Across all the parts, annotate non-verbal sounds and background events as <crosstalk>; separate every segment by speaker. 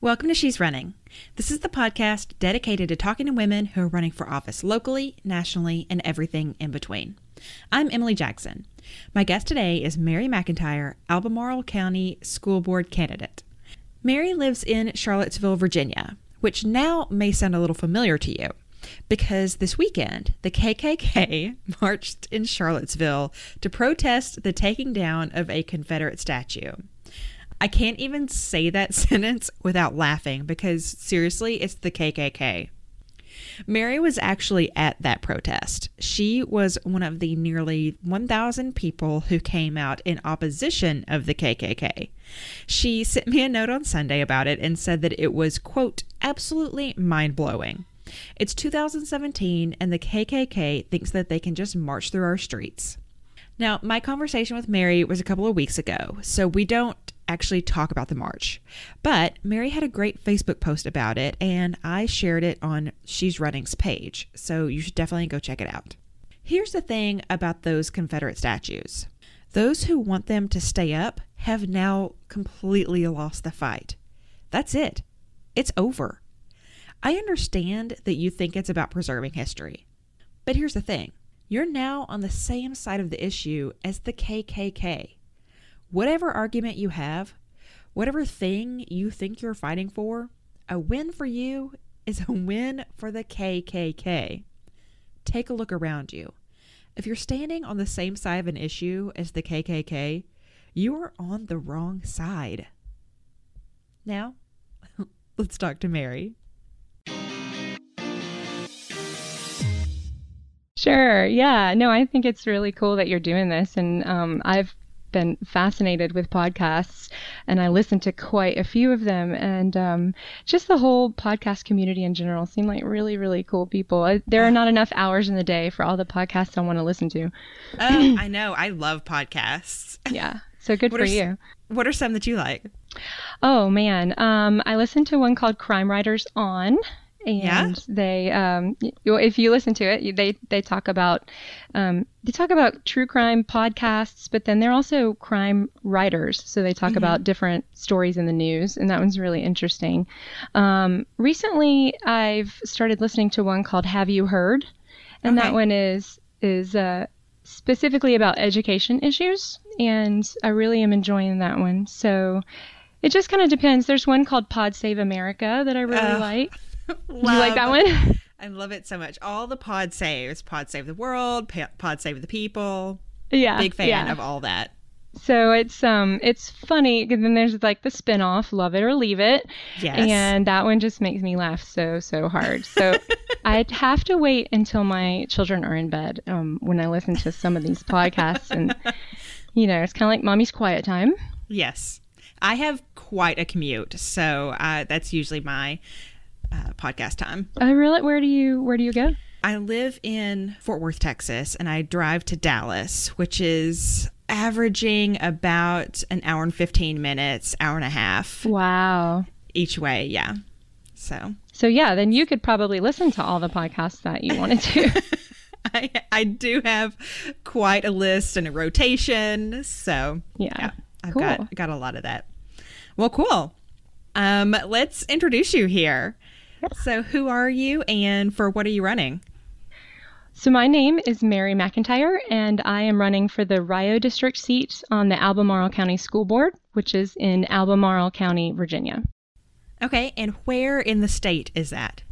Speaker 1: Welcome to She's Running. This is the podcast dedicated to talking to women who are running for office locally, nationally, and everything in between. I'm Emily Jackson. My guest today is Mary McIntyre, Albemarle County School Board candidate. Mary lives in Charlottesville, Virginia, which now may sound a little familiar to you because this weekend the KKK <laughs> marched in Charlottesville to protest the taking down of a Confederate statue. I can't even say that <laughs> sentence without laughing because seriously, it's the KKK. Mary was actually at that protest. She was one of the nearly 1,000 people who came out in opposition of the KKK. She sent me a note on Sunday about it and said that it was, quote, absolutely mind blowing. It's 2017 and the KKK thinks that they can just march through our streets. Now, my conversation with Mary was a couple of weeks ago, so we don't actually talk about the march. But Mary had a great Facebook post about it, and I shared it on She's Running's page, so you should definitely go check it out. Here's the thing about those Confederate statues those who want them to stay up have now completely lost the fight. That's it, it's over. I understand that you think it's about preserving history, but here's the thing you're now on the same side of the issue as the KKK whatever argument you have, whatever thing you think you're fighting for, a win for you is a win for the KKK. Take a look around you. If you're standing on the same side of an issue as the KKK, you are on the wrong side. Now, <laughs> let's talk to Mary.
Speaker 2: Sure. Yeah. No, I think it's really cool that you're doing this. And um, I've been fascinated with podcasts and I listened to quite a few of them. And um, just the whole podcast community in general seem like really, really cool people. I, there are not enough hours in the day for all the podcasts I want to listen to.
Speaker 1: Oh, <clears throat> I know. I love podcasts.
Speaker 2: Yeah. So good
Speaker 1: what
Speaker 2: for
Speaker 1: are,
Speaker 2: you.
Speaker 1: What are some that you like?
Speaker 2: Oh, man. Um, I listened to one called Crime Writers On and
Speaker 1: Yeah?
Speaker 2: they um if you listen to it they they talk about um they talk about true crime podcasts but then they're also crime writers so they talk about different stories in the news and that one's really interesting um recently i've started listening to one called have you heard and
Speaker 1: Okay.
Speaker 2: that one is is uh specifically about education issues and i really am enjoying that one so it just kind of depends. There's one called Pod Save America that I really
Speaker 1: Oh,
Speaker 2: like. Do <laughs> you like that one?
Speaker 1: I love it so much. All the pod saves, pod save the world, pod save the people.
Speaker 2: yeah.
Speaker 1: Big fan
Speaker 2: yeah.
Speaker 1: of all that.
Speaker 2: So it's um it's funny because then there's like the spin-off Love It or Leave It.
Speaker 1: Yes.
Speaker 2: And that one just makes me laugh so so hard. So <laughs> I'd have to wait until my children are in bed um when I listen to some of these podcasts and you know, it's kind of like mommy's quiet time.
Speaker 1: Yes. I have quite a commute, so uh, that's usually my uh, podcast time.
Speaker 2: Oh really? Where do you where do you go?
Speaker 1: I live in Fort Worth, Texas, and I drive to Dallas, which is averaging about an hour and 15 minutes, hour and a half
Speaker 2: Wow.
Speaker 1: each way. Yeah. So
Speaker 2: So yeah, then you could probably listen to all the podcasts that you wanted to. <laughs>
Speaker 1: I, I do have quite a list and a rotation. So
Speaker 2: Yeah.
Speaker 1: I've
Speaker 2: Cool.
Speaker 1: got got a lot of that. Well, cool. Um, let's introduce you here. So, who are you, and for what are you running?
Speaker 2: So my name is Mary McIntyre, and I am running for the Rio District seat on the Albemarle County School Board, which is in Albemarle County, Virginia.
Speaker 1: Okay, and where in the state is that?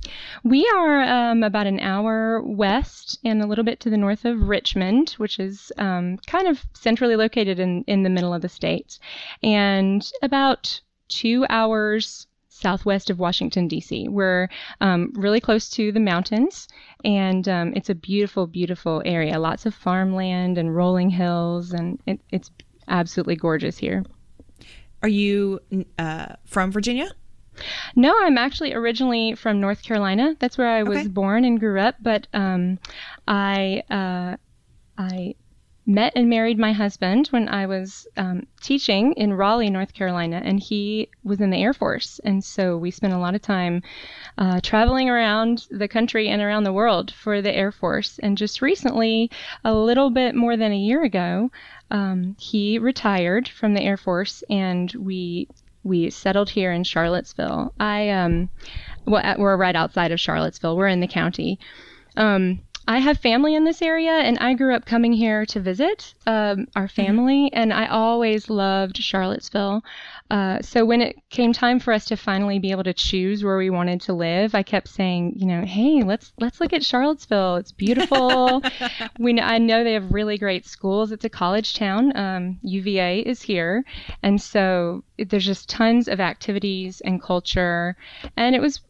Speaker 2: We are um, about an hour west and a little bit to the north of Richmond, which is um, kind of centrally located in, in the middle of the state, and about two hours southwest of Washington, D.C. We're um, really close to the mountains, and um, it's a beautiful, beautiful area. Lots of farmland and rolling hills, and it, it's absolutely gorgeous here.
Speaker 1: Are you uh, from Virginia?
Speaker 2: No, I'm actually originally from North Carolina. That's where I was
Speaker 1: Okay.
Speaker 2: born and grew up. But um, I uh, I met and married my husband when I was um, teaching in Raleigh, North Carolina, and he was in the Air Force. And so we spent a lot of time uh, traveling around the country and around the world for the Air Force. And just recently, a little bit more than a year ago, um, he retired from the Air Force, and we we settled here in Charlottesville. I um, well, we're right outside of Charlottesville. We're in the county. Um, I have family in this area, and I grew up coming here to visit um, our mm-hmm. family, mm-hmm. and I always loved Charlottesville. Uh, so when it came time for us to finally be able to choose where we wanted to live, I kept saying, you know, hey, let's let's look at Charlottesville. It's beautiful. <laughs> we I know they have really great schools. It's a college town. Um, UVA is here, and so there's just tons of activities and culture, and it was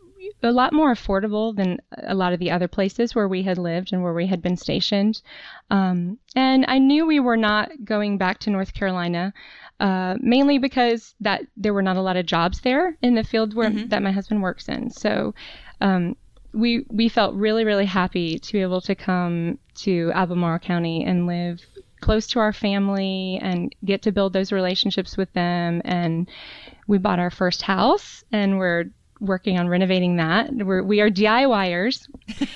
Speaker 2: a lot more affordable than a lot of the other places where we had lived and where we had been stationed. Um, and I knew we were not going back to North Carolina, uh, mainly because that there were not a lot of jobs there in the field where mm-hmm. that my husband works in. So um, we we felt really really happy to be able to come to Albemarle County and live close to our family and get to build those relationships with them and we bought our first house and we're working on renovating that. We're, we are DIYers,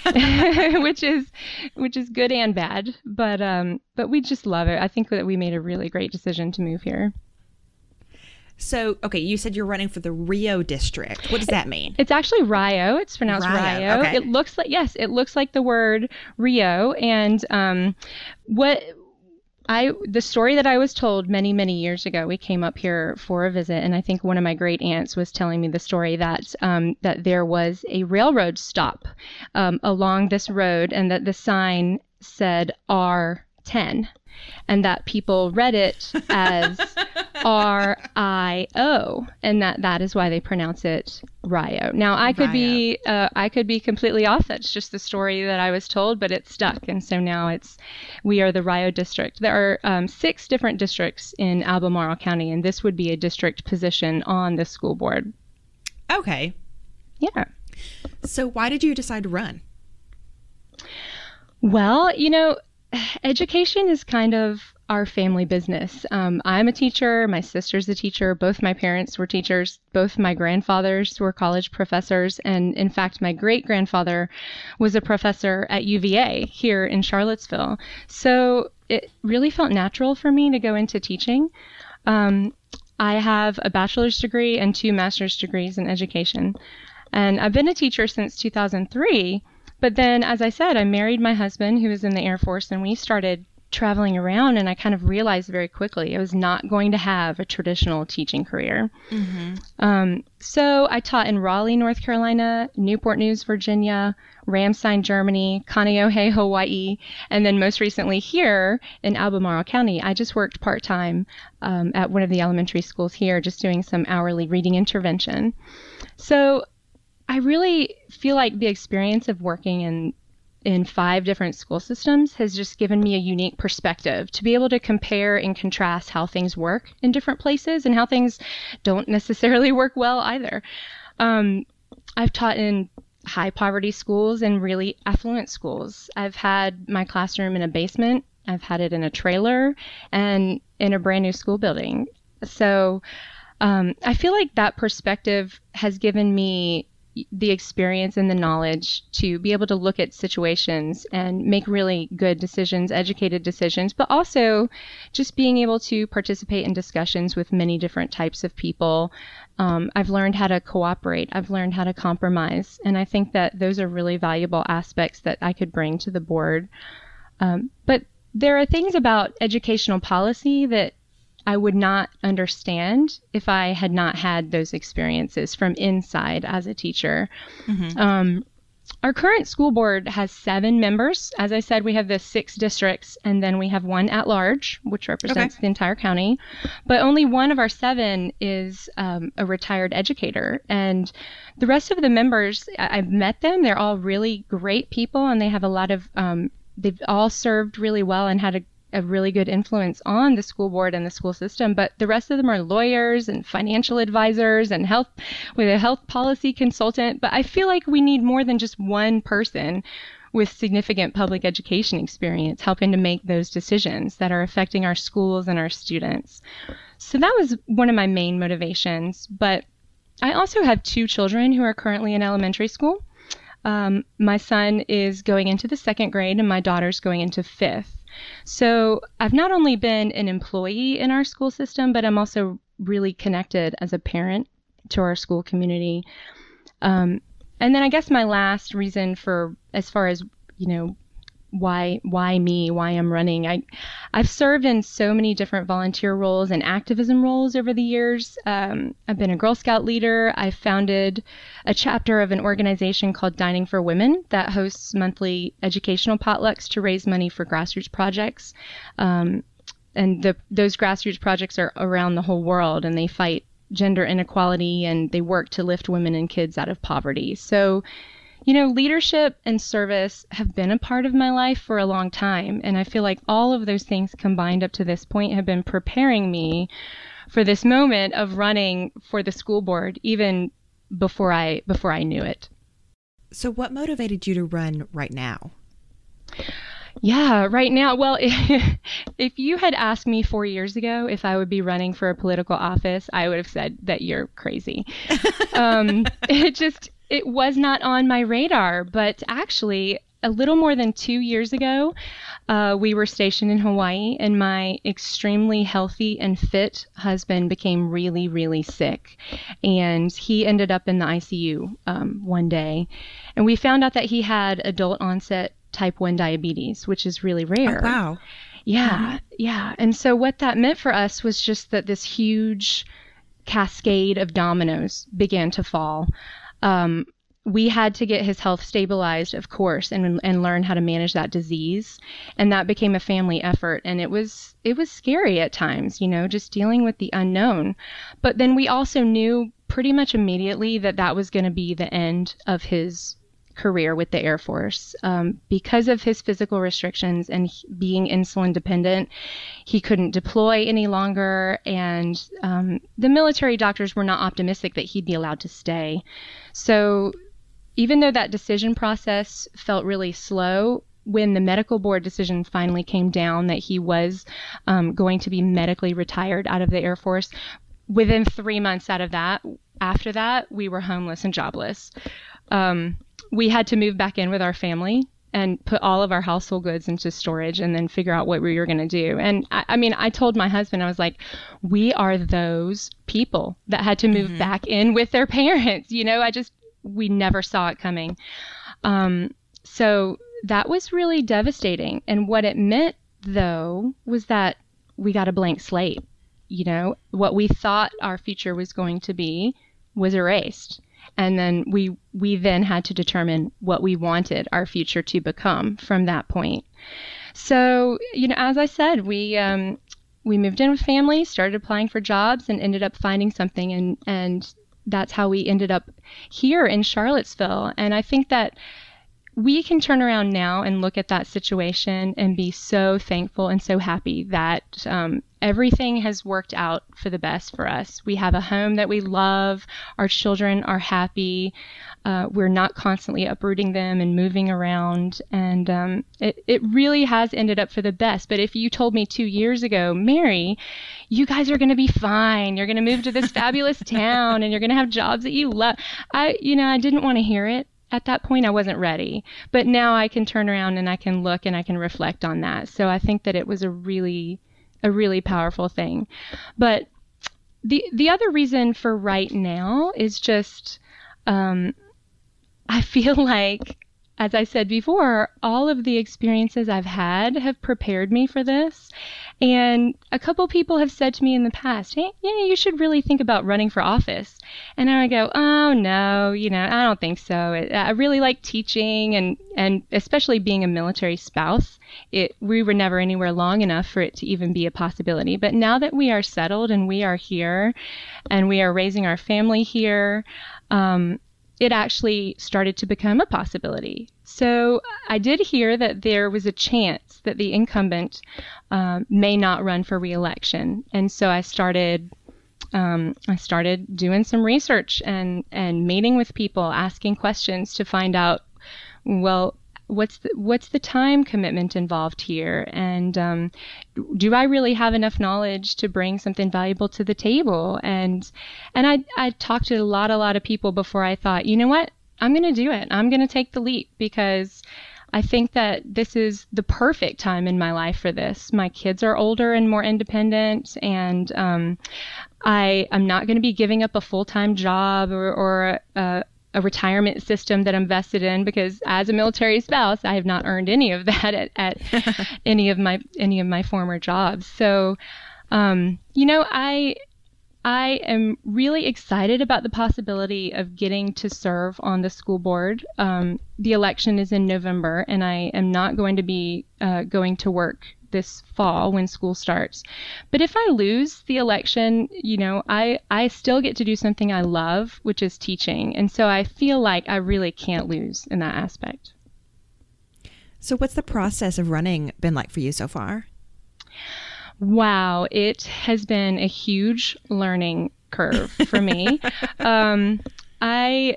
Speaker 2: <laughs> <laughs> which is which is good and bad, but um, but we just love it. I think that we made a really great decision to move here.
Speaker 1: So, okay, you said you're running for the Rio district. What does that mean?
Speaker 2: It's actually Rio. It's pronounced Rio. Rio. Okay. It looks like yes, it looks like the word Rio. And um, what I the story that I was told many many years ago. We came up here for a visit, and I think one of my great aunts was telling me the story that um, that there was a railroad stop um, along this road, and that the sign said R10 and that people read it as <laughs> R I O, and that that is why they pronounce it Rio. Now I could Rio. be uh, I could be completely off. That's just the story that I was told, but it stuck, and so now it's we are the Rio district. There are um, six different districts in Albemarle County, and this would be a district position on the school board.
Speaker 1: Okay.
Speaker 2: Yeah.
Speaker 1: So why did you decide to run?
Speaker 2: Well, you know, <sighs> education is kind of our family business. Um, I'm a teacher. My sister's a teacher. Both my parents were teachers. Both my grandfathers were college professors. And in fact, my great grandfather was a professor at UVA here in Charlottesville. So it really felt natural for me to go into teaching. Um, I have a bachelor's degree and two master's degrees in education. And I've been a teacher since 2003. But then, as I said, I married my husband who was in the Air Force, and we started traveling around. And I kind of realized very quickly I was not going to have a traditional teaching career. Mm-hmm. Um, so I taught in Raleigh, North Carolina, Newport News, Virginia, Ramstein, Germany, Kaneohe, Hawaii, and then most recently here in Albemarle County. I just worked part time um, at one of the elementary schools here, just doing some hourly reading intervention. So I really feel like the experience of working in in five different school systems has just given me a unique perspective to be able to compare and contrast how things work in different places and how things don't necessarily <laughs> work well either. Um, I've taught in high poverty schools and really affluent schools. I've had my classroom in a basement, I've had it in a trailer, and in a brand new school building. So um, I feel like that perspective has given me the experience and the knowledge to be able to look at situations and make really good decisions, educated decisions, but also just being able to participate in discussions with many different types of people. Um, I've learned how to cooperate, I've learned how to compromise, and I think that those are really valuable aspects that I could bring to the board. Um, but there are things about educational policy that I would not understand if I had not had those experiences from inside as a teacher. Mm-hmm. Um, our current school board has seven members. As I said, we have the six districts, and then we have one at large, which represents okay. the entire county. But only one of our seven is um, a retired educator. And the rest of the members, I- have met them. They're all really great people, and they have a lot of, um, they've all served really well and had a a really good influence on the school board and the school system, but the rest of them are lawyers and financial advisors and health with a health policy consultant. But I feel like we need more than just one person with significant public education experience helping to make those decisions that are affecting our schools and our students. So that was one of my main motivations. But I also have two children who are currently in elementary school. Um, my son is going into the second grade and my daughter's going into fifth. So I've not only been an employee in our school system, but I'm also really connected as a parent to our school community. Um, and then I guess my last reason for, as far as you know, why why me? Why i'm running? I i've served in so many different volunteer roles and activism roles over the years. Um, i've been a girl scout leader. I founded a chapter of an organization called dining for women that hosts monthly educational potlucks to raise money for grassroots projects. Um, and the, those grassroots projects are around the whole world and they fight gender inequality and they work to lift women and kids out of poverty. So you know, leadership and service have been a part of my life for a long time. And I feel like all of those things combined up to this point have been preparing me for this moment of running for the school board, even before I before I knew it.
Speaker 1: So what motivated you to run right now?
Speaker 2: Yeah, right now. Well, <laughs> if you had asked me four years ago if I would be running for a political office, I would have said that you're crazy. <laughs> um, it just it was not on my radar, but actually, a little more than two years ago, uh, we were stationed in Hawaii, and my extremely healthy and fit husband became really, really sick. And he ended up in the ICU um, one day. And we found out that he had adult onset type 1 diabetes, which is really rare.
Speaker 1: Oh, wow.
Speaker 2: Yeah, yeah. And so, what that meant for us was just that this huge cascade of dominoes began to fall um, we had to get his health stabilized, of course, and and learn how to manage that disease. And that became a family effort, and it was it was scary at times, you know, just dealing with the unknown. But then we also knew pretty much immediately that that was going to be the end of his career with the Air Force. Um, because of his physical restrictions and being insulin dependent, he couldn't deploy any longer, and um, the military doctors were not optimistic that he'd be allowed to stay. So, even though that decision process felt really slow, when the medical board decision finally came down that he was um, going to be medically retired out of the Air Force, within three months out of that, after that, we were homeless and jobless. Um, we had to move back in with our family and put all of our household goods into storage and then figure out what we were going to do. And I, I, mean, I told my husband, I was like, we are those people that had to move mm-hmm. back in with their parents. You know, I just, we never saw it coming. Um, so that was really devastating. And what it meant, though, was that we got a blank slate. You know, what we thought our future was going to be was erased and then we we then had to determine what we wanted our future to become from that point. So you know, as I said, we um, we moved in with family, started applying for jobs, and ended up finding something, and and that's how we ended up here in Charlottesville. And I think that we can turn around now and look at that situation and be so thankful and so happy that um, everything has worked out for the best for us. We have a home that we love. Our children are happy. Uh, we're not constantly uprooting them and moving around. And um, it, it really has ended up for the best. But if you told me two years ago, Mary, you guys are going to be fine. You're going to move to this fabulous <laughs> town and you're going to have jobs that you love. I, you know, I didn't want to hear it at that point I wasn't ready. But now I can turn around and I can look and I can reflect on that. So I think that it was a really a really powerful thing. But the the other reason for right now is just um, I feel <laughs> like as I said before, all of the experiences I've had have prepared me for this. And a couple people have said to me in the past, hey, yeah, you should really think about running for office. And I go, oh, no, you know, I don't think so. I really like teaching and, and especially being a military spouse. It, we were never anywhere long enough for it to even be a possibility. But now that we are settled and we are here and we are raising our family here, um, it actually started to become a possibility. So I did hear that there was a chance that the incumbent um, may not run for reelection, and so I started. Um, I started doing some research and and meeting with people, asking questions to find out, well, what's the, what's the time commitment involved here? And um, do I really have enough knowledge to bring something valuable to the table? And and I I talked to a lot a lot of people before I thought you know what? I'm going to do it. I'm going to take the leap because I think that this is the perfect time in my life for this. My kids are older and more independent, and um, I am not going to be giving up a full time job or, or a, a retirement system that I'm vested in because as a military spouse, I have not earned any of <laughs> that at, at <laughs> any of my any of my former jobs. So, um, you know, I I am really excited about the possibility of getting to serve on the school board. Um, the election is in November, and I am not going to be uh, going to work this fall when school starts. But if I lose the election, you know, I, I still get to do something I love, which is teaching. And so I feel like I really can't lose in that aspect.
Speaker 1: So, what's the process of running been like for you so far?
Speaker 2: Wow, it has been a huge learning curve for me. <laughs> um, I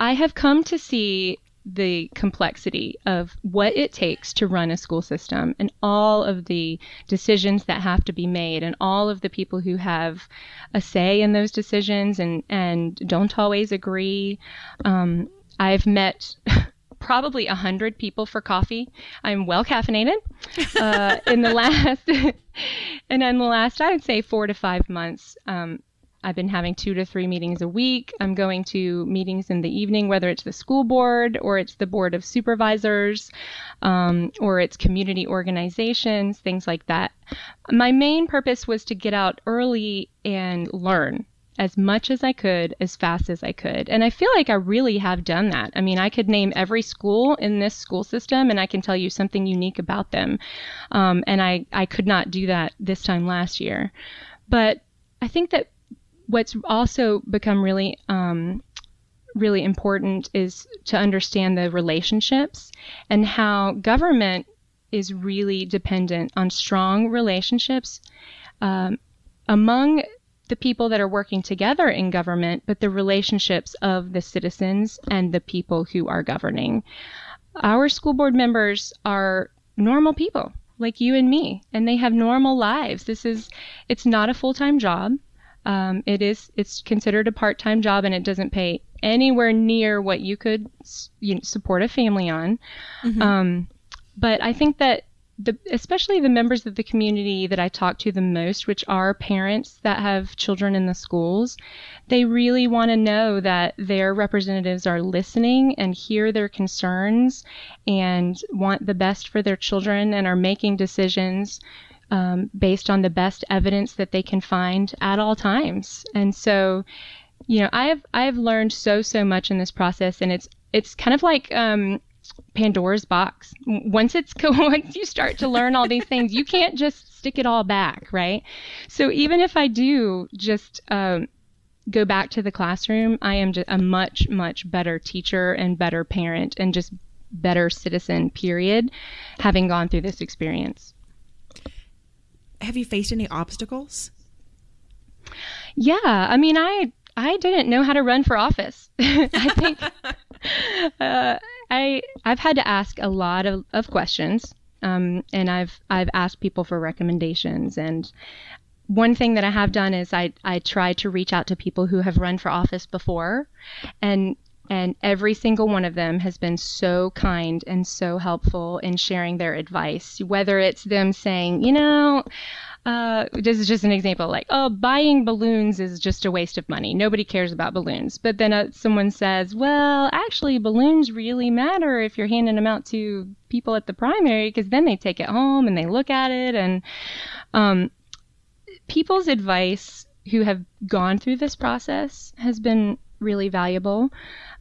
Speaker 2: I have come to see the complexity of what it takes to run a school system and all of the decisions that have to be made and all of the people who have a say in those decisions and and don't always agree. Um, I've met probably a hundred people for coffee. I'm well caffeinated. Uh, in the <laughs> last, and in the last, I would say four to five months, um, I've been having two to three meetings a week. I'm going to meetings in the evening, whether it's the school board or it's the board of supervisors um, or it's community organizations, things like that. My main purpose was to get out early and learn as much as I could, as fast as I could. And I feel like I really have done that. I mean, I could name every school in this school system and I can tell you something unique about them. Um, and I, I could not do that this time last year. But I think that what's also become really, um, really important is to understand the relationships and how government is really dependent on strong relationships um, among the people that are working together in government, but the relationships of the citizens and the people who are governing. Our school board members are normal people like you and me, and they have normal lives. This is, it's not a full time job. Um, it is, it's considered a part time job, and it doesn't pay anywhere near what you could you know, support a family on. Mm-hmm. Um, but I think that the, especially the members of the community that I talk to the most, which are parents that have children in the schools, they really want to know that their representatives are listening and hear their concerns and want the best for their children and are making decisions um, based on the best evidence that they can find at all times. And so, you know, I have I have learned so so much in this process, and it's it's kind of like um, Pandora's box. Once it's <laughs> once you start to learn all these things, you can't just stick it all back, right? So even if I do just um, go back to the classroom, I am just a much much better teacher and better parent and just better citizen. Period. Having gone through this experience.
Speaker 1: Have you faced any obstacles?
Speaker 2: Yeah, I mean, I I didn't know how to run for office. <laughs> I think. <laughs> Uh, I I've had to ask a lot of, of questions, um, and I've I've asked people for recommendations. And one thing that I have done is I I try to reach out to people who have run for office before, and and every single one of them has been so kind and so helpful in sharing their advice. Whether it's them saying, you know, uh, this is just an example like, oh, buying balloons is just a waste of money. Nobody cares about balloons. But then uh, someone says, well, actually, balloons really matter if you're handing them out to people at the primary because then they take it home and they look at it. And um, people's advice who have gone through this process has been really valuable.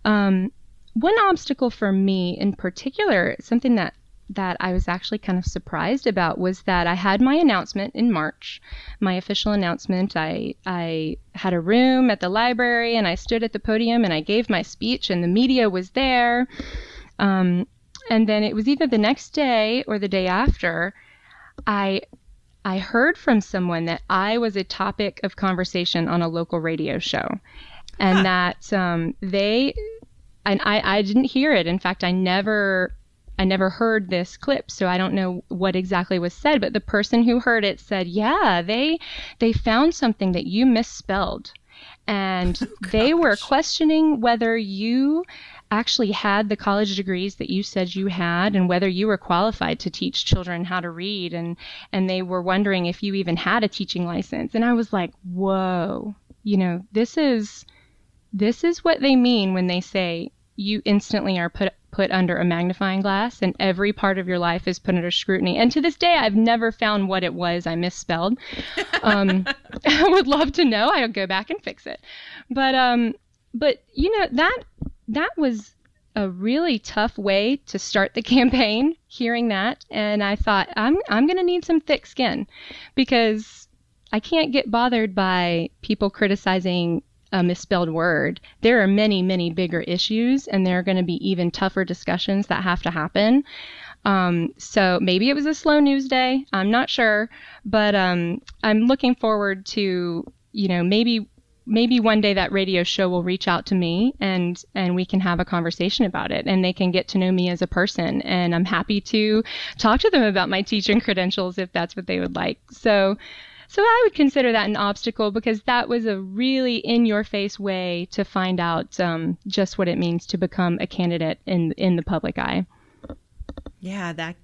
Speaker 2: Um, one obstacle for me in particular, something that that I was actually kind of surprised about was that I had my announcement in March, my official announcement. I I had a room at the library and I stood at the podium and I gave my speech and the media was there. Um, and then it was either the next day or the day after, I I heard from someone that I was a topic of conversation on a local radio show, and huh. that um, they and I I didn't hear it. In fact, I never I never heard this clip, so I don't know what exactly was said, but the person who heard it said, "Yeah, they they found something that you misspelled." And <laughs> oh, they were questioning whether you actually had the college degrees that you said you had and whether you were qualified to teach children how to read. And and they were wondering if you even had a teaching license. And I was like whoa you know this is this is what they mean when they say you instantly are put put under a magnifying glass and every part of your life is put under scrutiny. And to this day, I've never found what it was I misspelled. <laughs> Um, <laughs> I would love to know. I'll go back and fix it. But um, but you know that that was a really tough way to start the <laughs> campaign. Hearing that, and I thought I'm I'm going to need some thick skin because I can't get bothered by people criticizing a misspelled word. There are many, many bigger issues, and there are going to be even tougher discussions that have to happen. Um, so maybe it was a slow news day. I'm not sure, but um, I'm looking forward to you know maybe maybe one day that radio show will reach out to me and and we can have a conversation about it and they can get to know me as a person and I'm happy to talk to them about my teaching credentials if that's what they would like. So so I would consider that an obstacle because that was a really in your face way to find out um, just what it means to become a candidate in in the public eye.
Speaker 1: Yeah, that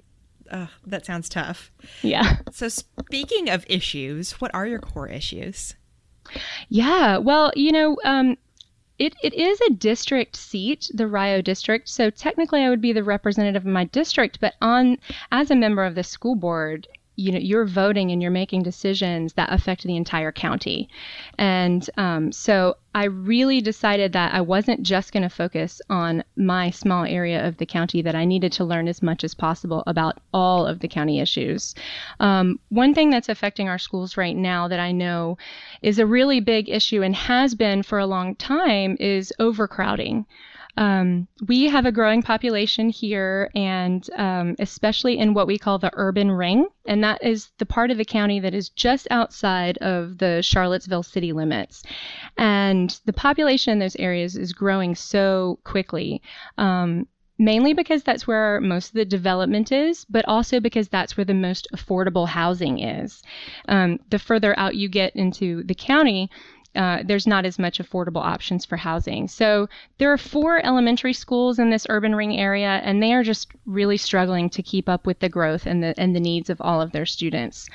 Speaker 1: uh, that sounds tough.
Speaker 2: Yeah.
Speaker 1: So speaking of issues, what are your core issues?
Speaker 2: Yeah. Well, you know, um, it, it is a district seat, the Rio district. So technically, I would be the representative of my district, but on as a member of the school board, you know you're voting and you're making decisions that affect the entire county. And um, so i really decided that i wasn't just going to focus on my small area of the county that i needed to learn as much as possible about all of the county issues. Um, one thing that's affecting our schools right now that i know is a really big issue and has been for a long time is overcrowding um, we have a growing population here, and um, especially in what we call the urban ring, and that is the part of the county that is just outside of the Charlottesville city limits. And the population in those areas is growing so quickly. Um, mainly because that's where most of the development is, but also because that's where the most affordable housing is. Um, the further out you get into the county, uh, there's not as much affordable options for housing. So there are four elementary schools in this urban ring area, and they are just really struggling to keep up with the growth and the and the needs of all of their students.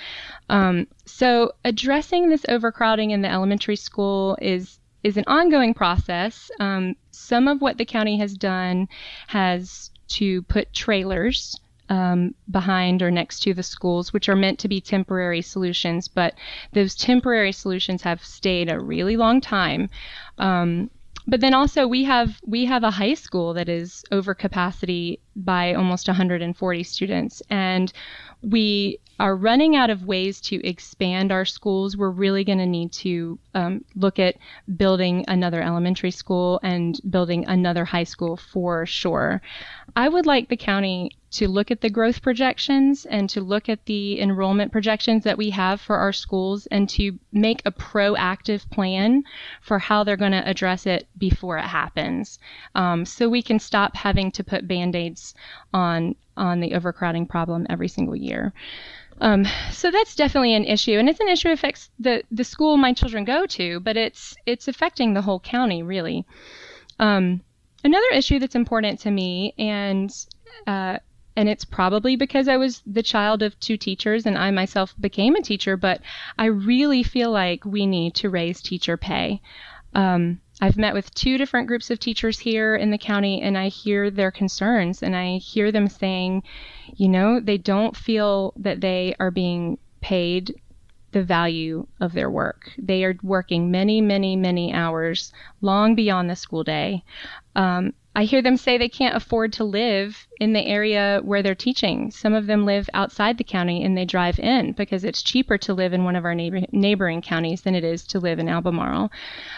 Speaker 2: Um, so addressing this overcrowding in the elementary school is is an ongoing process. Um, some of what the county has done has to put trailers um, behind or next to the schools, which are meant to be temporary solutions, but those temporary solutions have stayed a really long time. Um, but then also we have we have a high school that is over capacity by almost 140 students, and we are running out of ways to expand our schools. We're really going to need to um, look at building another elementary school and building another high school for sure. I would like the county to look at the growth projections and to look at the enrollment projections that we have for our schools and to make a proactive plan for how they're going to address it before it happens. Um, so we can stop having to put band aids on, on the overcrowding problem every single year. Um, so that's definitely an issue, and it's an issue that affects the the school my children go to, but it's it's affecting the whole county really. Um, another issue that's important to me, and uh, and it's probably because I was the child of two teachers and I myself became a teacher, but I really feel like we need to raise teacher pay. Um, I've met with two different groups of teachers here in the county and I hear their concerns and I hear them saying, you know, they don't feel that they are being paid the value of their work. They are working many, many, many hours long beyond the school day. Um, I hear them say they can't afford to live in the area where they're teaching. Some of them live outside the county and they drive in because it's cheaper to live in one of our neighbor- neighboring counties than it is to live in Albemarle.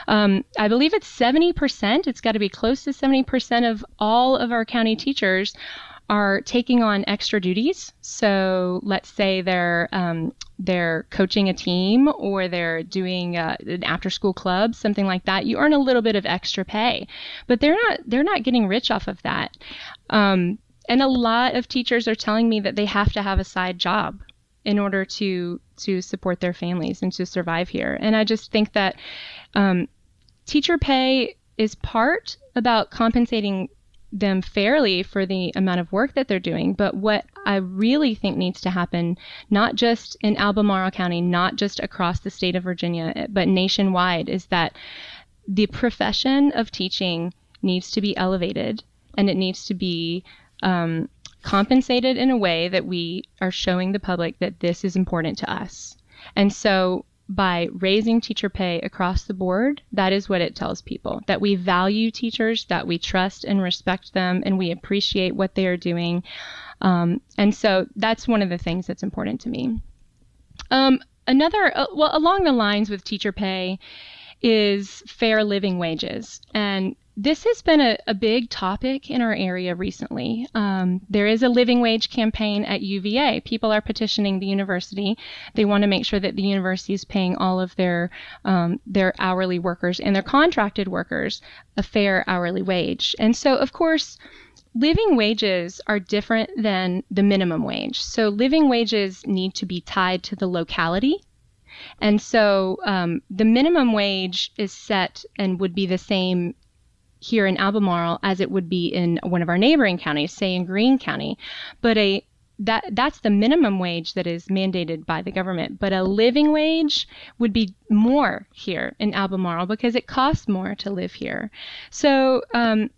Speaker 2: Um, I believe it's 70%, it's got to be close to 70% of all of our county teachers are taking on extra duties. So let's say they're um, they're coaching a team or they're doing uh, an after school club, something like that. You earn a little bit of extra pay, but they're not they're not getting rich off of that. Um, and a lot of teachers are telling me that they have to have a side job in order to to support their families and to survive here. And I just think that um, teacher pay is part about compensating them fairly for the amount of work that they're doing. But what I really think needs to happen, not just in Albemarle County, not just across the state of Virginia, but nationwide, is that the profession of teaching needs to be elevated and it needs to be um, compensated in a way that we are showing the public that this is important to us. And so by raising teacher pay across the board, that is what it tells people that we value teachers, that we trust and respect them, and we appreciate what they are doing. Um, and so that's one of the things that's important to me. Um, another, uh, well, along the lines with teacher pay is fair living wages. And this has been a, a, big topic in our area recently. Um, there is a living wage campaign at UVA. People are petitioning the university. They want to make sure that the university is paying all of their um, their hourly workers and their contracted workers a fair hourly wage. And so, of course, living wages are different than the minimum wage. So, living wages need to be tied to the locality and so um, the minimum wage is set and would be the same here in Albemarle as it would be in one of our neighboring counties, say in Greene County. But a that that's the minimum wage that is mandated by the government. But a living wage would be more here in Albemarle because it costs more to live here. So um,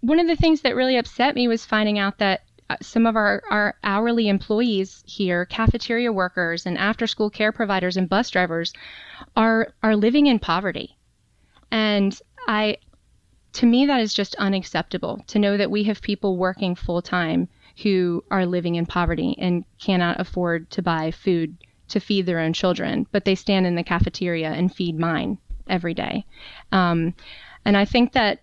Speaker 2: one of the things that really upset me was finding out that uh, some of our, our hourly employees here, cafeteria workers and after school care providers and bus drivers, are are living in poverty. And I to me, that is just unacceptable to know that we have people working full time who are living in poverty and cannot afford to buy food to feed their own children, but they stand in the cafeteria and feed mine every day. Um, and I think that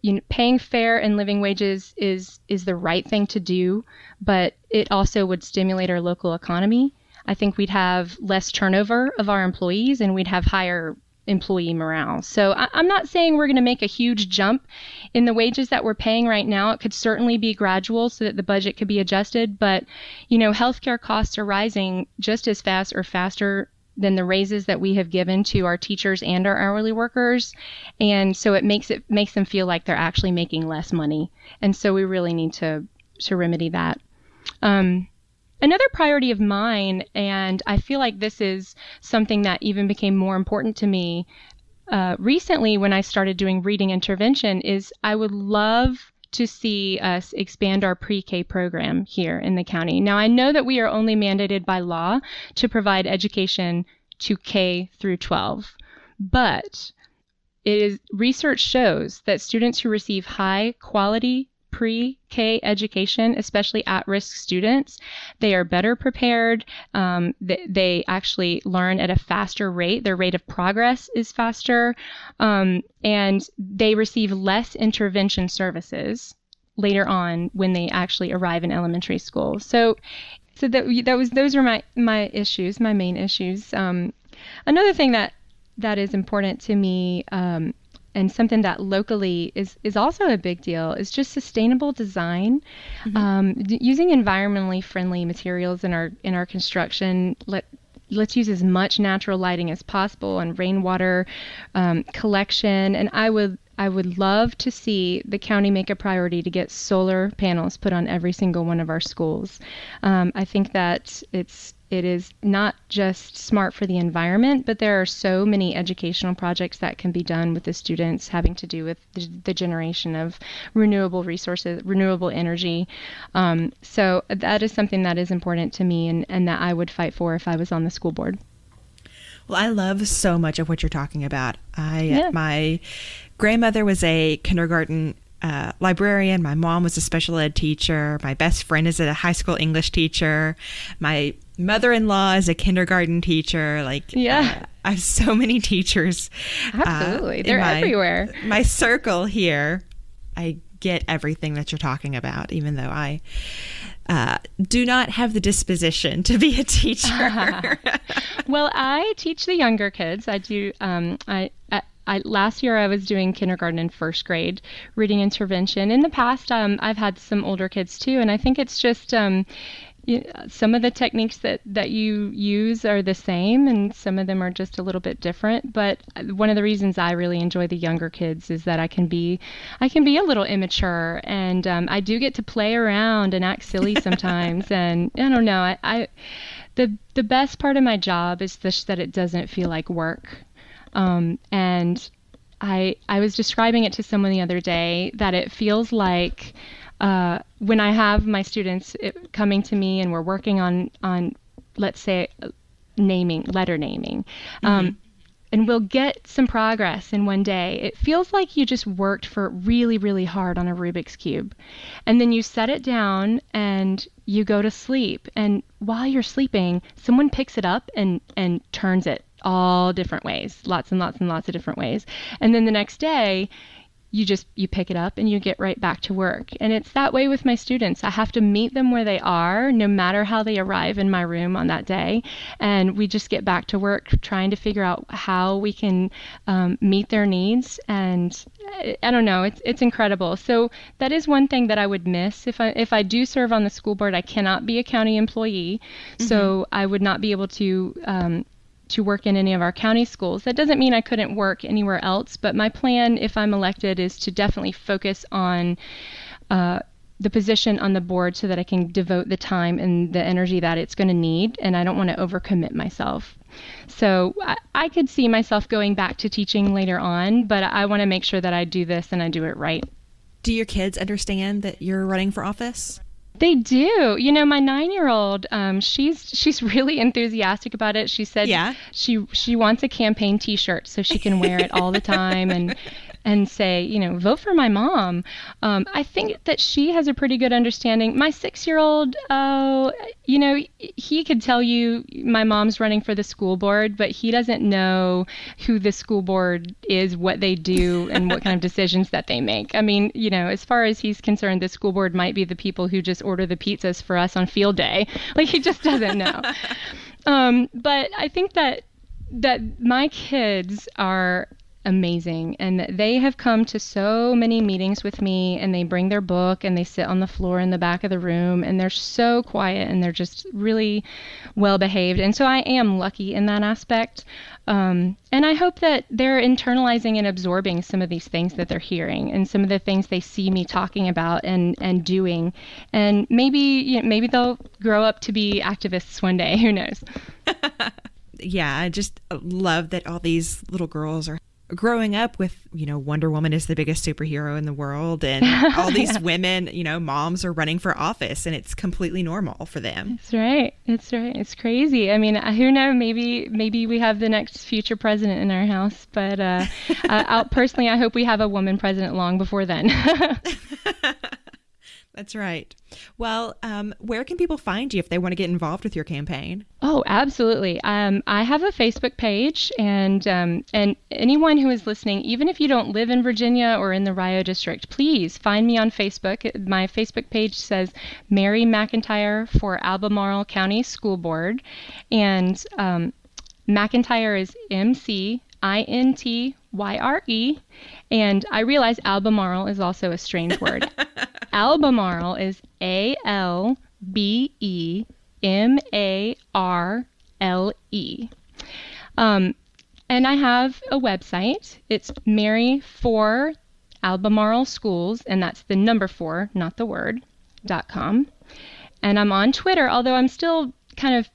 Speaker 2: you know, paying fair and living wages is is the right thing to do, but it also would stimulate our local economy. I think we'd have less turnover of our employees and we'd have higher employee morale. So I, am not saying we're going to make a huge jump in the wages that we're paying right now. It could certainly be gradual so that the budget could be adjusted, but you know, healthcare costs are rising just as fast or faster than the raises that we have given to our teachers and our hourly workers and so it makes it makes them feel like they're actually making less money and so we really need to to remedy that um, Another priority of mine, and I feel like this is something that even became more important to me uh, recently when I started doing reading intervention, is I would love to see us expand our pre K program here in the county. Now, I know that we are only mandated by law to provide education to K through 12, but it is, research shows that students who receive high quality pre K education, especially at risk students, they are better prepared. Um, they, they, actually learn at a faster rate. Their rate of progress is faster. Um, and they receive less intervention services later on when they actually arrive in elementary school. So, so that, that was those are my my issues, my main issues. Um, another thing that that is important to me um, and something that locally is is also a big deal is just sustainable design, mm-hmm. um, d- using environmentally friendly materials in our in our construction. Let let's use as much natural lighting as possible and rainwater um, collection. And I would I would love to see the county make a priority to get solar panels put on every single one of our schools. Um, I think that it's it is not just smart for the environment, but there are so many educational projects that can be done with the students having to do with the, the generation of renewable resources, renewable energy. Um, so that is something that is important to me and, and that I would fight for if I was on the school board.
Speaker 1: Well, I love so much of what you're talking about. I yeah. my grandmother was a kindergarten uh, librarian. My mom was a special ed teacher. My best friend is a high school English teacher. My mother-in-law is a kindergarten teacher. Like yeah. Uh, i have so many teachers
Speaker 2: uh, absolutely. uh, they're my, everywhere.
Speaker 1: my circle here. I get everything that you're talking about even though i uh, do not have the disposition to be a teacher. <laughs>
Speaker 2: Well i teach the younger kids. I do um, I, I I, last year I was doing kindergarten and first grade reading intervention. In the past, um, I've had some older kids too, and I think it's just um, you some of the techniques that that you use are the same, and some of them are just a little bit different. But one of the reasons I really enjoy the younger kids is that I can be I can be a little immature, and um, I do get to play around and act silly <laughs> sometimes. and I don't know, I, I the the best part of my job is this, that it doesn't feel like work. Um, and I I was describing it to someone the other day that it feels like uh, when I have my students coming to me and we're working on on let's say naming letter naming. Um, mm-hmm. and we'll get some progress in one day. It feels like you just worked for really, really hard on a Rubik's Cube. And then you set it down and you go to sleep. And while you're sleeping, someone picks it up and, and turns it all different ways, lots and lots and lots of different ways. And then the next day, you just you pick it up and you get right back to work. And it's that way with my students. I have to meet them where they are no matter how they arrive in my room on that day. And we just get back to work trying to figure out how we can um, meet their needs. And i don't know it's it's incredible. So that is one thing that i would miss. If i if i do serve on the school board i cannot be a county employee. Mm-hmm. so i would not be able to um, to work in any of our county schools. That doesn't mean I couldn't work anywhere else, but my plan, if I'm elected, is to definitely focus on uh, the position on the board so that I can devote the time and the energy that it's going to need, and I don't want to overcommit myself. So I, I could see myself going back to teaching later on, but I want to make sure that I do this and I do it right.
Speaker 1: Do your kids understand that you're running for office?
Speaker 2: They do. You know, my nine-year-old, um, she's she's really enthusiastic about it. She said,
Speaker 1: yeah.
Speaker 2: she she wants a campaign T-shirt so she can wear it all the time, and <laughs> and say, you know, vote for my mom. Um, I think that she has a pretty good understanding. My six year old, oh, you know, he could tell you my mom's running for the school board, but he doesn't know who the school board is, what they do, and what kind of <laughs> decisions that they make. I mean, you know, as far as he's concerned, the school board might be the people who just order the pizzas for us on field day. <laughs> Like, he just doesn't know. <laughs> um, but I think that that my kids are amazing. And they have come to so many meetings with me and they bring their book and they sit on the floor in the back of the room and they're so quiet and they're just really well behaved. And so I am lucky in that aspect. Um, and I hope that they're internalizing and absorbing some of these things that they're hearing and some of the things they see me talking about and, and doing. And maybe you know, maybe they'll grow up to be activists one day. <laughs> Who knows? <laughs>
Speaker 1: yeah, I just love that all these little girls are growing up with you know wonder woman is the biggest superhero in the world and <laughs> all these yeah. women you know moms are running for office and it's completely normal for them.
Speaker 2: That's right. It's right. It's crazy. I mean who knows? Maybe maybe we have the next future president in our house but uh, <laughs> uh personally i hope we have a woman president long before then <laughs>
Speaker 1: That's right. Well, um, where can people find you if they want to get involved with your campaign?
Speaker 2: Oh, absolutely. Um, I have a Facebook page, and um, and anyone who is listening, even if you don't live in Virginia or in the Rio District, please find me on Facebook. My Facebook page says Mary McIntyre for Albemarle County School Board, and um, McIntyre is M C I N T Y R E. And I realize Albemarle is also a strange word. Albemarle is A L B E M A R L E. Um, and I have a website. It's Mary for Albemarle Schools, and that's the number four, not the word, dot com. And I'm on Twitter, although I'm still kind of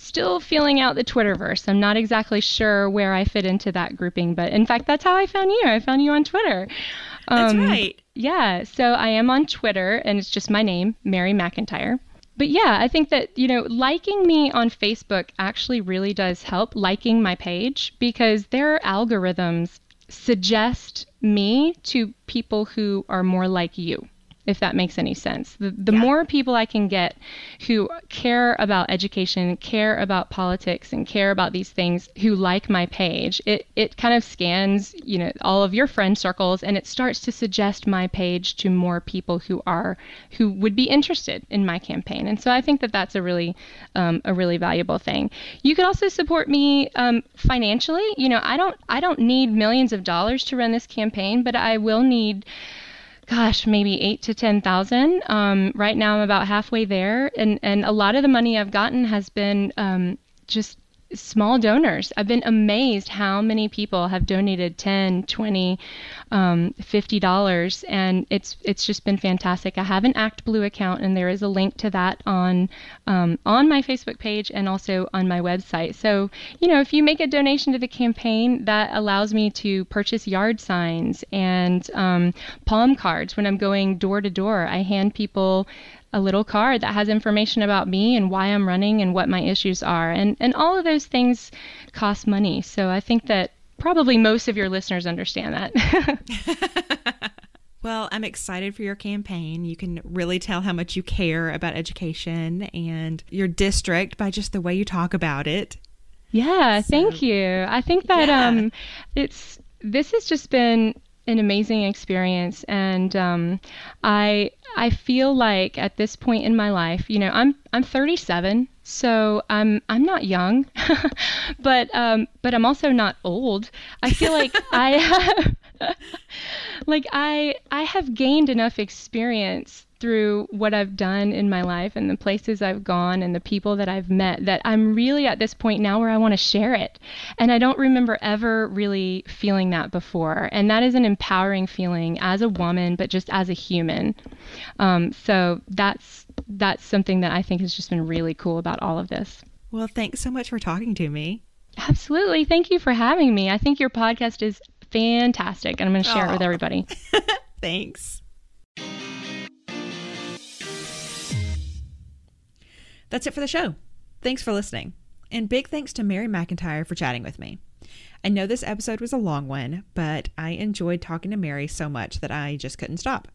Speaker 2: still feeling out the Twitterverse. I'm not exactly sure where I fit into that grouping, but in fact, that's how I found you. I found you on Twitter.
Speaker 1: Um, that's right.
Speaker 2: Yeah, so I am on Twitter, and it's just my name, Mary McIntyre. But yeah, I think that, you know, liking me on Facebook actually really does help liking my page because their algorithms suggest me to people who are more like you if that makes any sense. The, the yeah. more people I can get who care about education, care about politics, and care about these things, who like my page, it, it kind of scans, you know, all of your friend circles, and it starts to suggest my page to more people who are who would be interested in my campaign. And so I think that that's a really um, a really valuable thing. You could also support me um, financially. You know, I don't I don't need millions of dollars to run this campaign, but I will need gosh, maybe eight to ten thousand. Um, right now, I'm about halfway there, and and a lot of the money I've gotten has been um, just small donors. I've been amazed how many people have donated 10, 20, um, $50 and it's it's just been fantastic. I have an Act Blue account and there is a link to that on um, on my Facebook page and also on my website. So, you know, if you make a donation to the campaign, that allows me to purchase yard signs and um, palm cards when I'm going door to door. I hand people a little card that has information about me and why I'm running and what my issues are. And, and all of those things cost money. So I think that probably most of your listeners understand
Speaker 1: that. <laughs> well, I'm excited for your campaign. You can really tell how much you care about education and your district by just the way you talk about it.
Speaker 2: Yeah, so, thank you. I think that yeah. um it's this has just been an amazing experience and um, I I feel like at this point in my life, you know, I'm I'm 37, so I'm I'm not young, <laughs> but um, but I'm also not old. I feel like <laughs> I have, <laughs> like I I have gained enough experience through what I've done in my life and the places I've gone and the people that I've met that I'm really at this point now where I want to share it. And I don't remember ever really feeling that before. And that is an empowering feeling as a woman, but just as a human. Um, so that's that's something that I think has just been really cool about all of this.
Speaker 1: Well, thanks so much for talking to me.
Speaker 2: Absolutely. Thank you for having me. I think your podcast is fantastic, and I'm going to share Aww. it with everybody. <laughs>
Speaker 1: thanks. That's it for the show. Thanks for listening. And big thanks to Mary McIntyre for chatting with me. I know this episode was a long one, but I enjoyed talking to Mary so much that I just couldn't stop.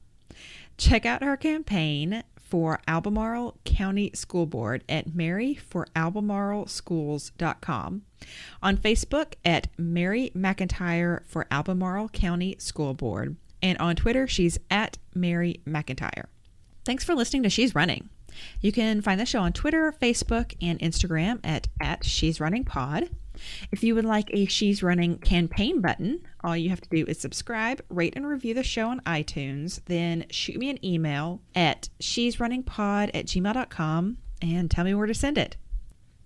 Speaker 1: Check out her campaign for Albemarle County School Board at maryforalbemarleschools.com, on Facebook at Mary McIntyre for Albemarle County School Board, and on Twitter, she's at Mary McIntyre. Thanks for listening to She's Running. You can find the show on Twitter, Facebook, and Instagram at, at She's Running Pod. If you would like a She's Running campaign button, all you have to do is subscribe, rate, and review the show on iTunes. Then shoot me an email at she's running pod at gmail.com and tell me where to send it.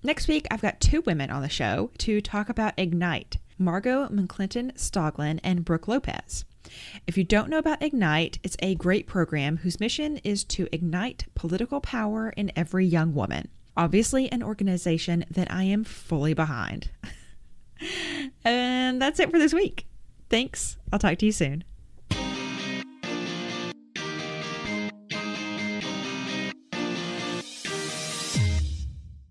Speaker 1: Next week, I've got two women on the show to talk about Ignite Margot McClinton Stoglin and Brooke Lopez. If you don't know about Ignite, it's a great program whose mission is to ignite political power in every young woman. Obviously, an organization that I am fully behind. <laughs> and that's it for this week. Thanks. I'll talk to you soon.